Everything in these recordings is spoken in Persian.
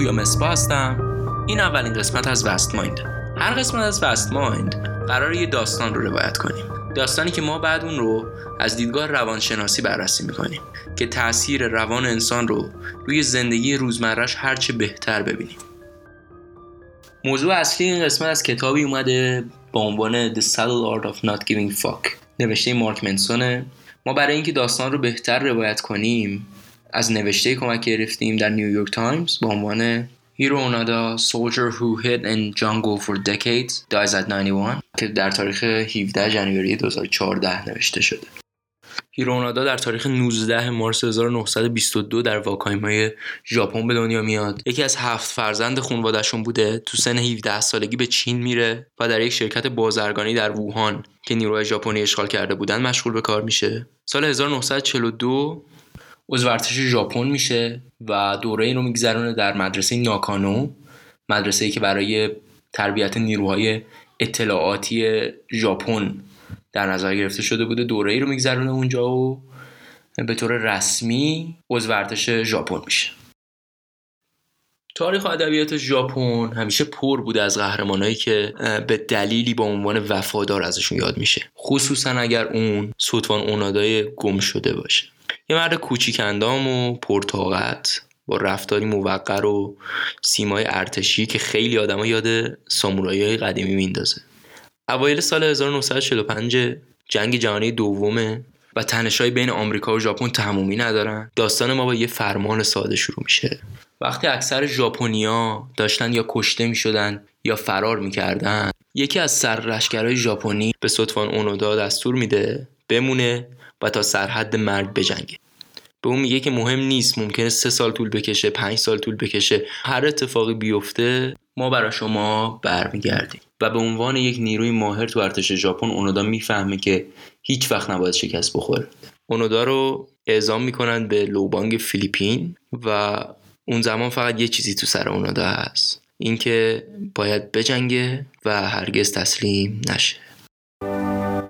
پویا مسپا هستم. این اولین قسمت از وست مایند هر قسمت از وست مایند قرار یه داستان رو روایت کنیم. داستانی که ما بعد اون رو از دیدگاه روانشناسی بررسی می‌کنیم که تاثیر روان انسان رو روی زندگی روزمرش هرچه بهتر ببینیم. موضوع اصلی این قسمت از کتابی اومده با عنوان The Subtle Art of Not Giving Fuck. نوشته مارک منسونه. ما برای اینکه داستان رو بهتر روایت کنیم از نوشته کمک گرفتیم در نیویورک تایمز با عنوان Hiroo Onoda, Soldier Who Hid in Jungle for Decades Dies at 91 که در تاریخ 17 جنوری 2014 نوشته شده. هیرو اونادا در تاریخ 19 مارس 1922 در واکایامای ژاپن به دنیا میاد. یکی از هفت فرزند خانوادهشون بوده. تو سن 17 سالگی به چین میره و در یک شرکت بازرگانی در ووهان که نیروهای ژاپنی اشغال کرده بودن مشغول به کار میشه. سال 1942 عضو ارتش ژاپن میشه و دوره این رو میگذرونه در مدرسه ناکانو مدرسه ای که برای تربیت نیروهای اطلاعاتی ژاپن در نظر گرفته شده بوده دوره ای رو میگذرونه اونجا و به طور رسمی عضو ارتش ژاپن میشه. تاریخ ادبیات ژاپن همیشه پر بوده از قهرمانایی که به دلیلی با عنوان وفادار ازشون یاد میشه. خصوصا اگر اون سوتوان اونادای گم شده باشه. یه مرد کوچیک اندام و پرتاقت با رفتاری موقر و سیمای ارتشی که خیلی آدما یاد سامورایی قدیمی میندازه. اوایل سال 1945 جنگ جهانی دومه و تنشای بین آمریکا و ژاپن تمومی ندارن. داستان ما با یه فرمان ساده شروع میشه. وقتی اکثر ژاپنیا داشتن یا کشته می‌شدن یا فرار می‌کردن یکی از سرلشکرهای ژاپنی به سطفان اونودا دستور میده بمونه و تا سرحد مرگ بجنگه. به اون میگه که مهم نیست ممکنه سه سال طول بکشه پنج سال طول بکشه. هر اتفاقی بیفته ما برای شما برمیگردیم. و به عنوان یک نیروی ماهر تو ارتش ژاپن اونودا می‌فهمه که هیچ وقت نباید شکست بخوره. اونودا رو اعزام می‌کنن به لوبانگ فیلیپین و اون زمان فقط یه چیزی تو سر اونودا هست. اینکه باید بجنگه و هرگز تسلیم نشه.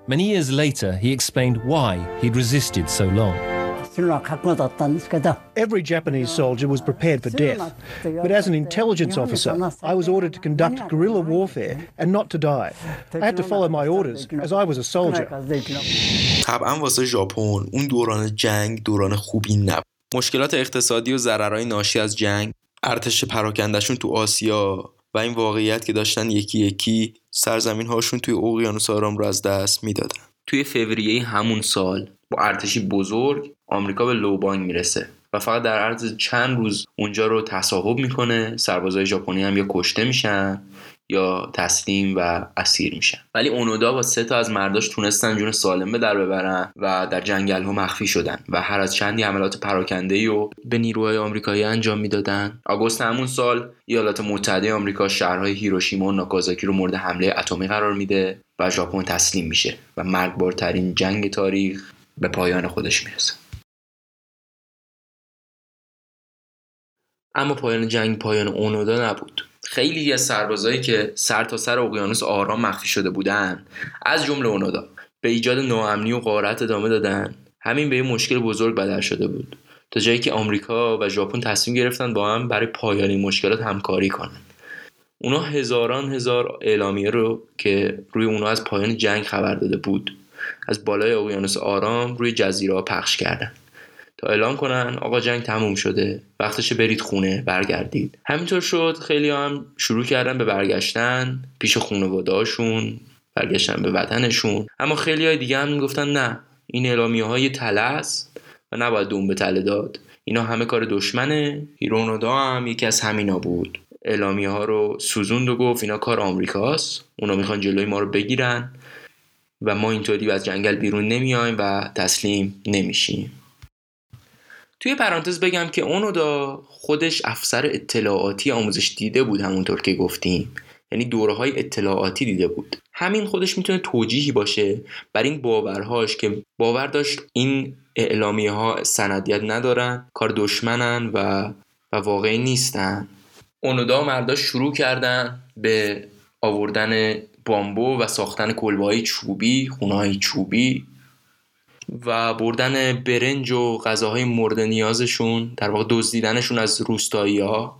Many years later, he explained why he'd resisted so long. Every Japanese soldier was prepared for death, but as an intelligence officer, I was ordered to conduct guerrilla warfare and not to die. I had to follow my orders as I was a soldier. طبعا واسه ژاپن اون دوران جنگ دوران خوبی نبود مشکلات اقتصادی و ضررهای ناشی از جنگ ارتش پراکندشون تو آسیا و این واقعیت که داشتن یکی یکی سرزمین هاشون توی اقیانوس آرام رو از دست می‌دادن توی فوریه همون سال با ارتشی بزرگ آمریکا به لوبانگ می‌رسه و فقط در عرض چند روز اونجا رو تصاحب می‌کنه. سربازای ژاپنی هم یا کشته میشن یا تسلیم و اسیر میشن. ولی اونودا با سه تا از مرداش تونستن جون سالم به در ببرن و در جنگل ها مخفی شدن و هر از چندی عملات پراکنده ای رو به نیروهای آمریکایی انجام می‌دادن. آگوست همون سال ایالات متحده آمریکا شهرهای هیروشیما و ناکازاکی رو مورد حمله اتمی قرار میده و ژاپن تسلیم میشه و مرگبارترین جنگ تاریخ به پایان خودش می‌رسه. اما پایان جنگ پایان اونودا نبود. خیلی از سربازایی که سر تا سر اقیانوس آرام مخفی شده بودن از جمله اونودا به ایجاد ناامنی و غارت ادامه دادن. همین به یه مشکل بزرگ بدل شده بود. تا جایی که آمریکا و ژاپن تصمیم گرفتن با هم برای پایان مشکلات همکاری کنند اونا هزاران هزار اعلامیه رو که روی اونا از پایان جنگ خبر داده بود از بالای اقیانوس آرام روی جزیره پخش کردن. تا اعلام کنن آقا جنگ تموم شده وقتشه برید خونه برگردید. همینطور شد خیلی هم شروع کردن به برگشتن پیش خانوادهاشون برگشتن به وطنشون. اما خیلی های دیگه هم می‌گفتن نه این اعلامیه های تلس و نباید دوم به تله داد. اینا همه کار دشمنه. هیرونودا هم یکی از همینا بود. اعلامیه ها رو سوزوند و گفت اینا کار آمریکاست اونا می‌خوان جلوی ما رو بگیرن و ما اینطوری از جنگل بیرون نمیایم و تسلیم نمیشیم. توی پرانتز بگم که اونودا خودش افسر اطلاعاتی آموزش دیده بود همونطور که گفتیم. یعنی دوره های اطلاعاتی دیده بود. همین خودش می‌تونه توجیهی باشه بر این باورهاش که باور داشت این اعلامیه ها سندیت ندارن کار دشمنن و و واقعی نیستن. اونودا مرداش شروع کردن به آوردن بامبو و ساختن کلبه های چوبی خونه های چوبی. و بردن برنج و غذاهای مورد نیازشون در واقع دزدیدنشون از روستایی ها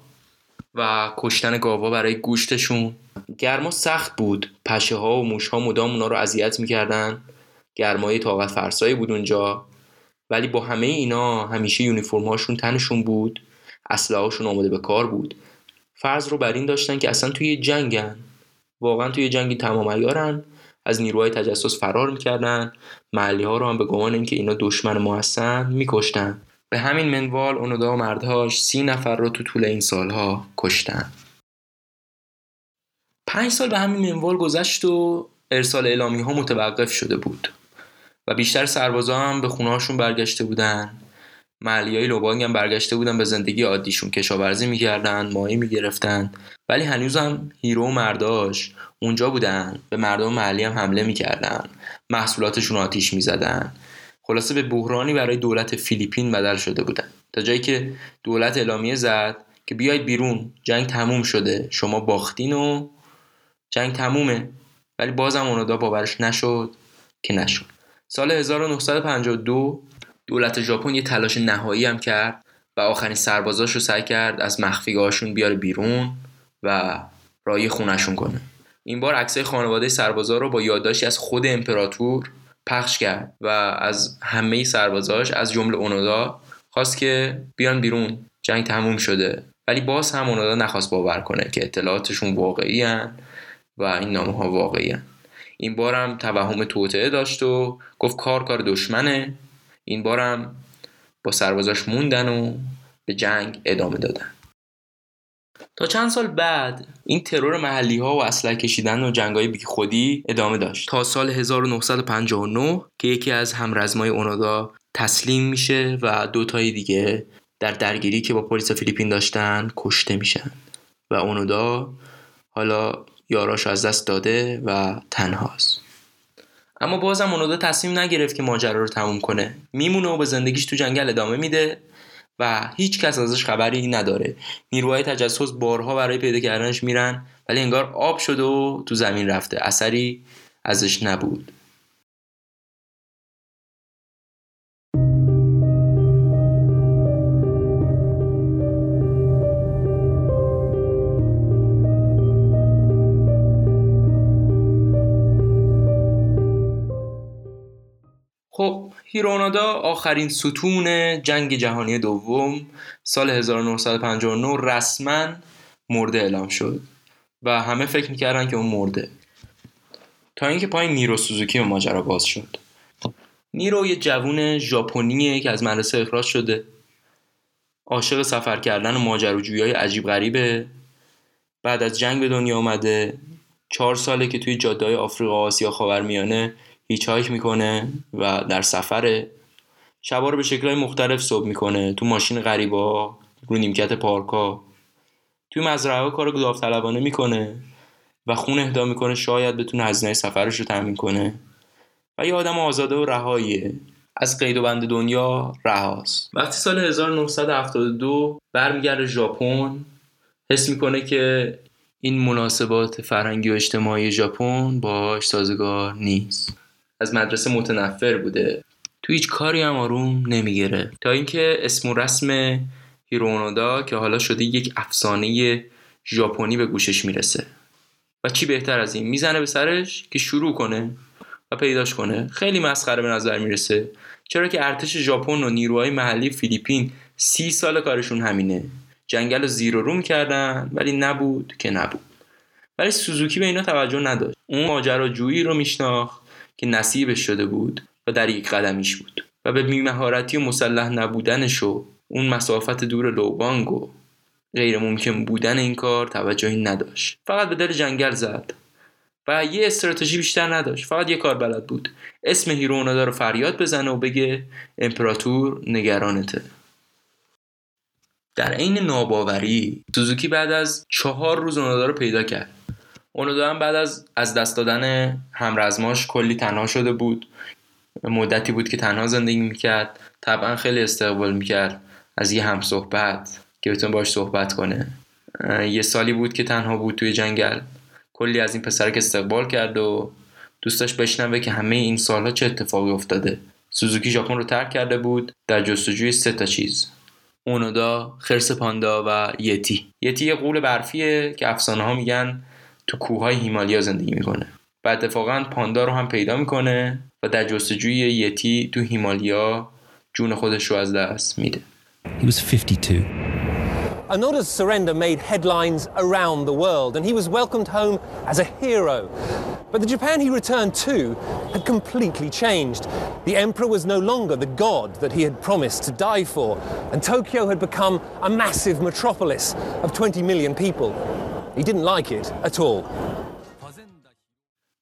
و کشتن گاوا برای گوشتشون. گرما سخت بود. پشه ها و موش ها مدام اونا رو اذیت می‌کردن. گرمای طاقت فرسایی بود اونجا. ولی با همه اینا همیشه یونیفرم هاشون تنشون بود. اسلحه هاشون آماده به کار بود. فرض رو بر این داشتن که اصلا توی جنگن. واقعا توی جنگی تمام ایارن از نیروهای تجسس فرار می‌کردن. محلی ها رو هم به گمان اینکه اینا دشمن ما هستن میکشتن. به همین منوال اونودا و مردهاش سی نفر رو تو طول این سالها کشتن. پنج سال به همین منوال گذشت و ارسال اعلامی ها متوقف شده بود. و بیشتر سربازا هم به خونه هاشون برگشته بودن. محلی های لوبانگ هم برگشته بودن به زندگی عادیشون. کشاورزی می‌کردن ماهی می‌گرفتن. ولی هنوز هم هیرو و مرداش اونجا بودن. به مردم محلی هم حمله می‌کردن. محصولاتشون آتیش می‌زدن. خلاصه به بحرانی برای دولت فیلیپین بدل شده بودن. تا جایی که دولت اعلامیه زد که بیاید بیرون جنگ تموم شده. شما باختین و جنگ تمومه. ولی بازم اونودا باورش نشد که نشد. سال 1952 دولت ژاپن یه تلاش نهایی هم کرد و آخرین سربازاش رو سعی کرد از مخفیگاهشون بیاره بیرون. و رای خونشون کنه. این بار عکسای خانواده سربازا رو با یادداشتی از خود امپراتور پخش کرد و از همه سربازاش از جمله اونودا خواست که بیان بیرون. جنگ تموم شده. ولی باز هم اونودا نخواست باور کنه که اطلاعاتشون واقعی هن و این نامه ها واقعی هن. این بارم توهم توطعه داشت و گفت کار کار دشمنه. این بارم با سربازاش موندن و به جنگ ادامه دادن. تا چند سال بعد این ترور محلی ها و اسلحه کشیدن و جنگ های بی خودی ادامه داشت. تا سال 1959 که یکی از همرزمای اونودا تسلیم میشه و دو تای دیگه در درگیری که با پلیس فیلیپین داشتن کشته میشن. و اونودا حالا یاراش از دست داده و تنهاست. اما بازم اونودا تصمیم نگرفت که ماجرا رو تموم کنه. میمونه و به زندگیش تو جنگل ادامه میده. و هیچ کس ازش خبری نداره. نیروهای تجسس بارها برای پیدا کردنش میرن ولی انگار آب شده و تو زمین رفته. اثری ازش نبود. خب هیرونادا آخرین ستون جنگ جهانی دوم سال 1959 رسما مرده اعلام شد و همه فکر می‌کردن که اون مرده. تا اینکه پای نیرو سوزوکی به ماجرا باز شد. نیرو یه جوون ژاپنیه که از مدرسه اخراج شده. عاشق سفر کردن و ماجراجویی عجیب غریبه. بعد از جنگ به دنیا آمده چهار ساله که توی جاده آفریقا آسیا خاورمیانه هیچ می‌کنه و در سفره شبا رو به شکلهای مختلف صبح می‌کنه. تو ماشین غریبا رو نیمکت پارکا توی مزرعه کار داوطلبانه می‌کنه و خون اهدا می‌کنه. شاید بتونه هزینه سفرش رو تامین کنه. و یه آدم آزاده و رهاییه. از قید و بند دنیا رهاست. وقتی سال 1972 برمیگرده ژاپن حس می‌کنه که این مناسبات فرهنگی و اجتماعی ژاپن باش سازگار نیست. از مدرسه متنفر بوده. تو هیچ کاری هم آروم نمی‌گیره. تا اینکه اسم و رسم هیرونودا که حالا شده یک افسانه ژاپنی به گوشش می‌رسه. و چی بهتر از این؟ می‌زنه به سرش که شروع کنه و پیداش کنه. خیلی مسخره به نظر می‌رسه. چرا که ارتش ژاپن و نیروهای محلی فیلیپین سی سال کارشون همینه. جنگل رو زیر و روم کردن ولی نبود که نبود. ولی سوزوکی به اینا توجه نداشت. اون ماجراجویی رو میشناخت. که نصیبش شده بود و در یک قدمیش بود و به بیمهارتی و مسلح نبودنش و اون مسافت دور لوبانگ و غیر ممکن بودن این کار توجهی نداشت. فقط به در جنگل زد و یه استراتژی بیشتر نداشت. فقط یه کار بلد بود. اسم هیرونادا رو فریاد بزنه و بگه امپراتور نگرانته. در عین ناباوری سوزوکی بعد از چهار روز اونادا رو پیدا کرد. اونادا هم بعد از از دست دادن همرزماش کلی تنها شده بود. مدتی بود که تنها زندگی می‌کرد. طبعا خیلی استقبال می‌کرد. از یه هم صحبت که بتونه باش صحبت کنه. یه سالی بود که تنها بود توی جنگل. کلی از این پسرک استقبال کرد و دوستاش بشنوه که همه این سالها چه اتفاقی افتاده. سوزوکی ژاپن رو ترک کرده بود در جستجوی سه تا چیز. اونودا، خرس پاندا و یتی. یتی یه قول برفیه که افسانه ها میگن تو کوههای هیمالیا زندگی میکنه و اتفاقا پاندا رو هم پیدا میکنه و در جستجوی یتی تو هیمالیا جون خودش رو از دست میده He was 52. Anoda's surrender made headlines around the world, and he was welcomed home as a hero. But the Japan he returned to had completely changed. The emperor was no longer the god that he had promised to die for, and Tokyo had become a massive metropolis of 20 million people. He didn't like it at all.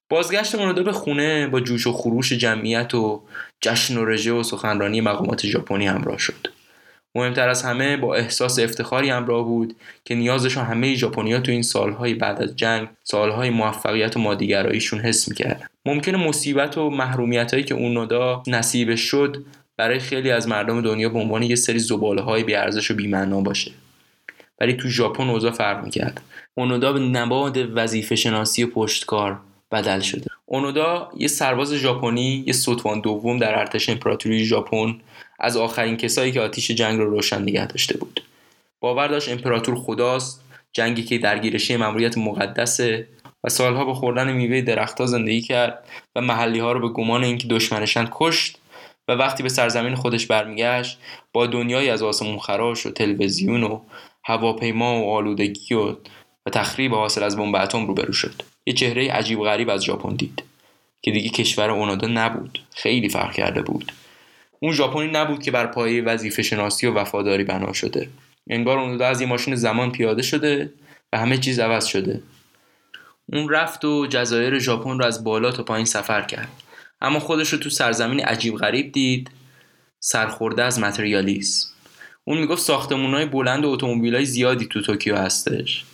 بازگشت اونودا به خونه با جوش و خروش جمعیت و جشن و رژه و سخنرانی مقامات ژاپنی همراه شد. مهمتر از همه با احساس افتخاری همراه بود که نیازش رو همه ژاپنیا تو این سالهای بعد از جنگ سالهای موفقیت و مادیگراییشون حس می‌کرد ممکنه مصیبت و محرومیت هایی که اون نودا نصیبش شد برای خیلی از مردم دنیا به عنوان یه سری زباله های بیارزش و بیمعنا باشه. ولی تو ژاپن اوضاع فرق می‌کرد. اونودا به نباد وظیفه شناسی پشتکار بدل شده. اونودا یه سرباز ژاپنی یه سطوان دوم در ارتش امپراتوری ژاپن از آخرین کسایی که آتیش جنگ رو روشن نگه داشته بود. باور داشت امپراتور خداست جنگی که درگیرشی مأموریت مقدسه و سالها با خوردن میوه درختها زندگی کرد و محلی ها رو به گمان اینکه دشمنشان کشت و وقتی به سرزمین خودش برمیگشت با دنیای از آسمون خراش و تلویزیون و هواپیما و آلودگی و و تخریب حاصل از بمب اتم روبرو شد. یه چهره عجیب غریب از ژاپن دید که دیگه کشور اونادا نبود. خیلی فرق کرده بود. اون ژاپنی نبود که بر پایه وظیفه شناسی و وفاداری بنا شده. انگار اونادا از یه ماشین زمان پیاده شده و همه چیز عوض شده. اون رفت و جزایر ژاپن رو از بالا تا پایین سفر کرد. اما خودش رو تو سرزمین عجیب غریب دید. سرخورده از متریالیسم اون می‌گفت ساختمون بلند و اتومبیل زیادی تو توکیو هستش.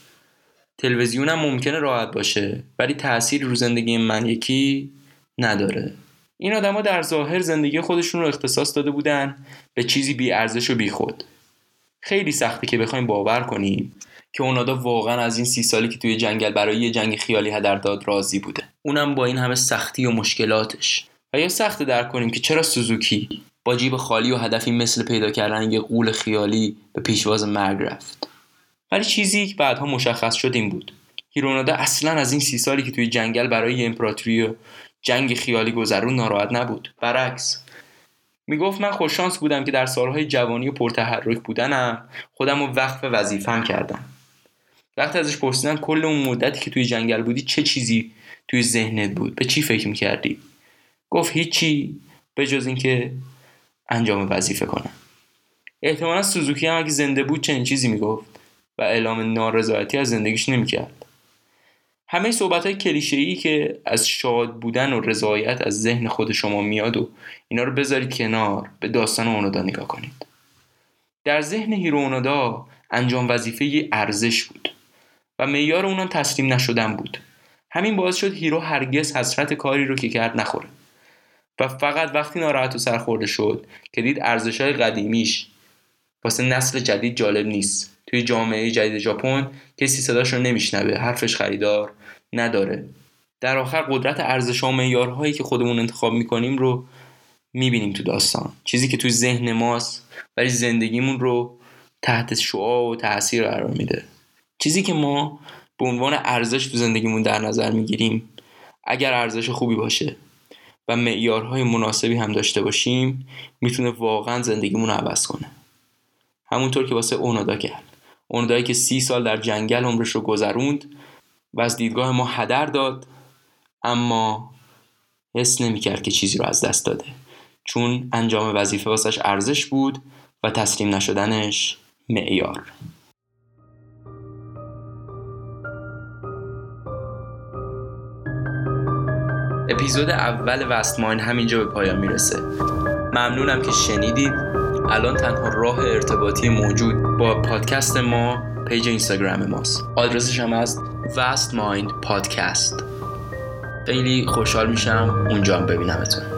تلویزیون هم ممکنه راحت باشه ولی تأثیری رو زندگی من یکی نداره. این آدما در ظاهر زندگی خودشون رو اختصاص داده بودن به چیزی بی ارزش و بی خود خیلی سخته که بخوایم باور کنیم که اونادا واقعا از این سی سالی که توی جنگل برای یه جنگ خیالی هدر داد راضی بوده. اونم با این همه سختی و مشکلاتش. و یا سخت درک کنیم که چرا سوزوکی با جیب خالی و هدفی مثل پیدا کردن یه قول خیالی به پیشواز مرگ رفت. ولی چیزی که بعدها مشخص شد این بود. هیرونادا اصلا از این سی سالی که توی جنگل برای امپراتوری و جنگ خیالی گذرون ناراحت نبود. برعکس. می‌گفت من خوششانس بودم که در سالهای جوانی و پرتحرک بودنم خودم رو وقف وظیفم کردم. وقتی ازش پرسیدم کل اون مدتی که توی جنگل بودی چه چیزی توی ذهنت بود؟ به چی فکر می‌کردی؟ گفت هیچی به جز اینکه انجام وظیفه کنم. احتمالا سوزوکی هم اگه زنده بود چنین چیزی می‌گفت و اعلام نارضایتی از زندگیش نمی‌کرد. همه صحبت های کلیشه که از شاد بودن و رضایت از ذهن خود شما میاد و اینا رو بذارید کنار به داستان اونودا نگاه کنید. در ذهن هیرو انجام وظیفه ارزش بود. و معیار اونودا تسلیم نشدن بود. همین باعث شد هیرو هرگز حسرت کاری رو که کرد نخوره. و فقط وقتی ناراحت و سرخورده شد که دید ارزش های قدیمیش واسه نسل جدید جالب نیست. توی جامعه جدید ژاپن کسی صداش رو نمیشنوه حرفش خریدار نداره. در آخر قدرت ارزش و معیارهایی که خودمون انتخاب می‌کنیم رو می‌بینیم تو داستان. چیزی که توی ذهن ماست ولی زندگیمون رو تحت شعا و تاثیر قرار میده. چیزی که ما به عنوان ارزش تو زندگیمون در نظر می‌گیریم اگر ارزش خوبی باشه و معیارهای مناسبی هم داشته باشیم می‌تونه واقعا زندگیمون رو عوض کنه. همونطور که واسه اونادا کرد. اونادایی که سی سال در جنگل عمرش رو گذروند و از دیدگاه ما هدر داد اما حس نمی‌کرد که چیزی رو از دست داده. چون انجام وظیفه واسش ارزش بود و تسلیم نشدنش معیار. اپیزود اول وست ماین همینجا به پایان می‌رسه. ممنونم که شنیدید. الان تنها راه ارتباطی موجود با پادکست ما پیج اینستاگرام ماست. آدرسش هم از وست پادکست. خیلی خوشحال میشم اونجا هم ببینمتون.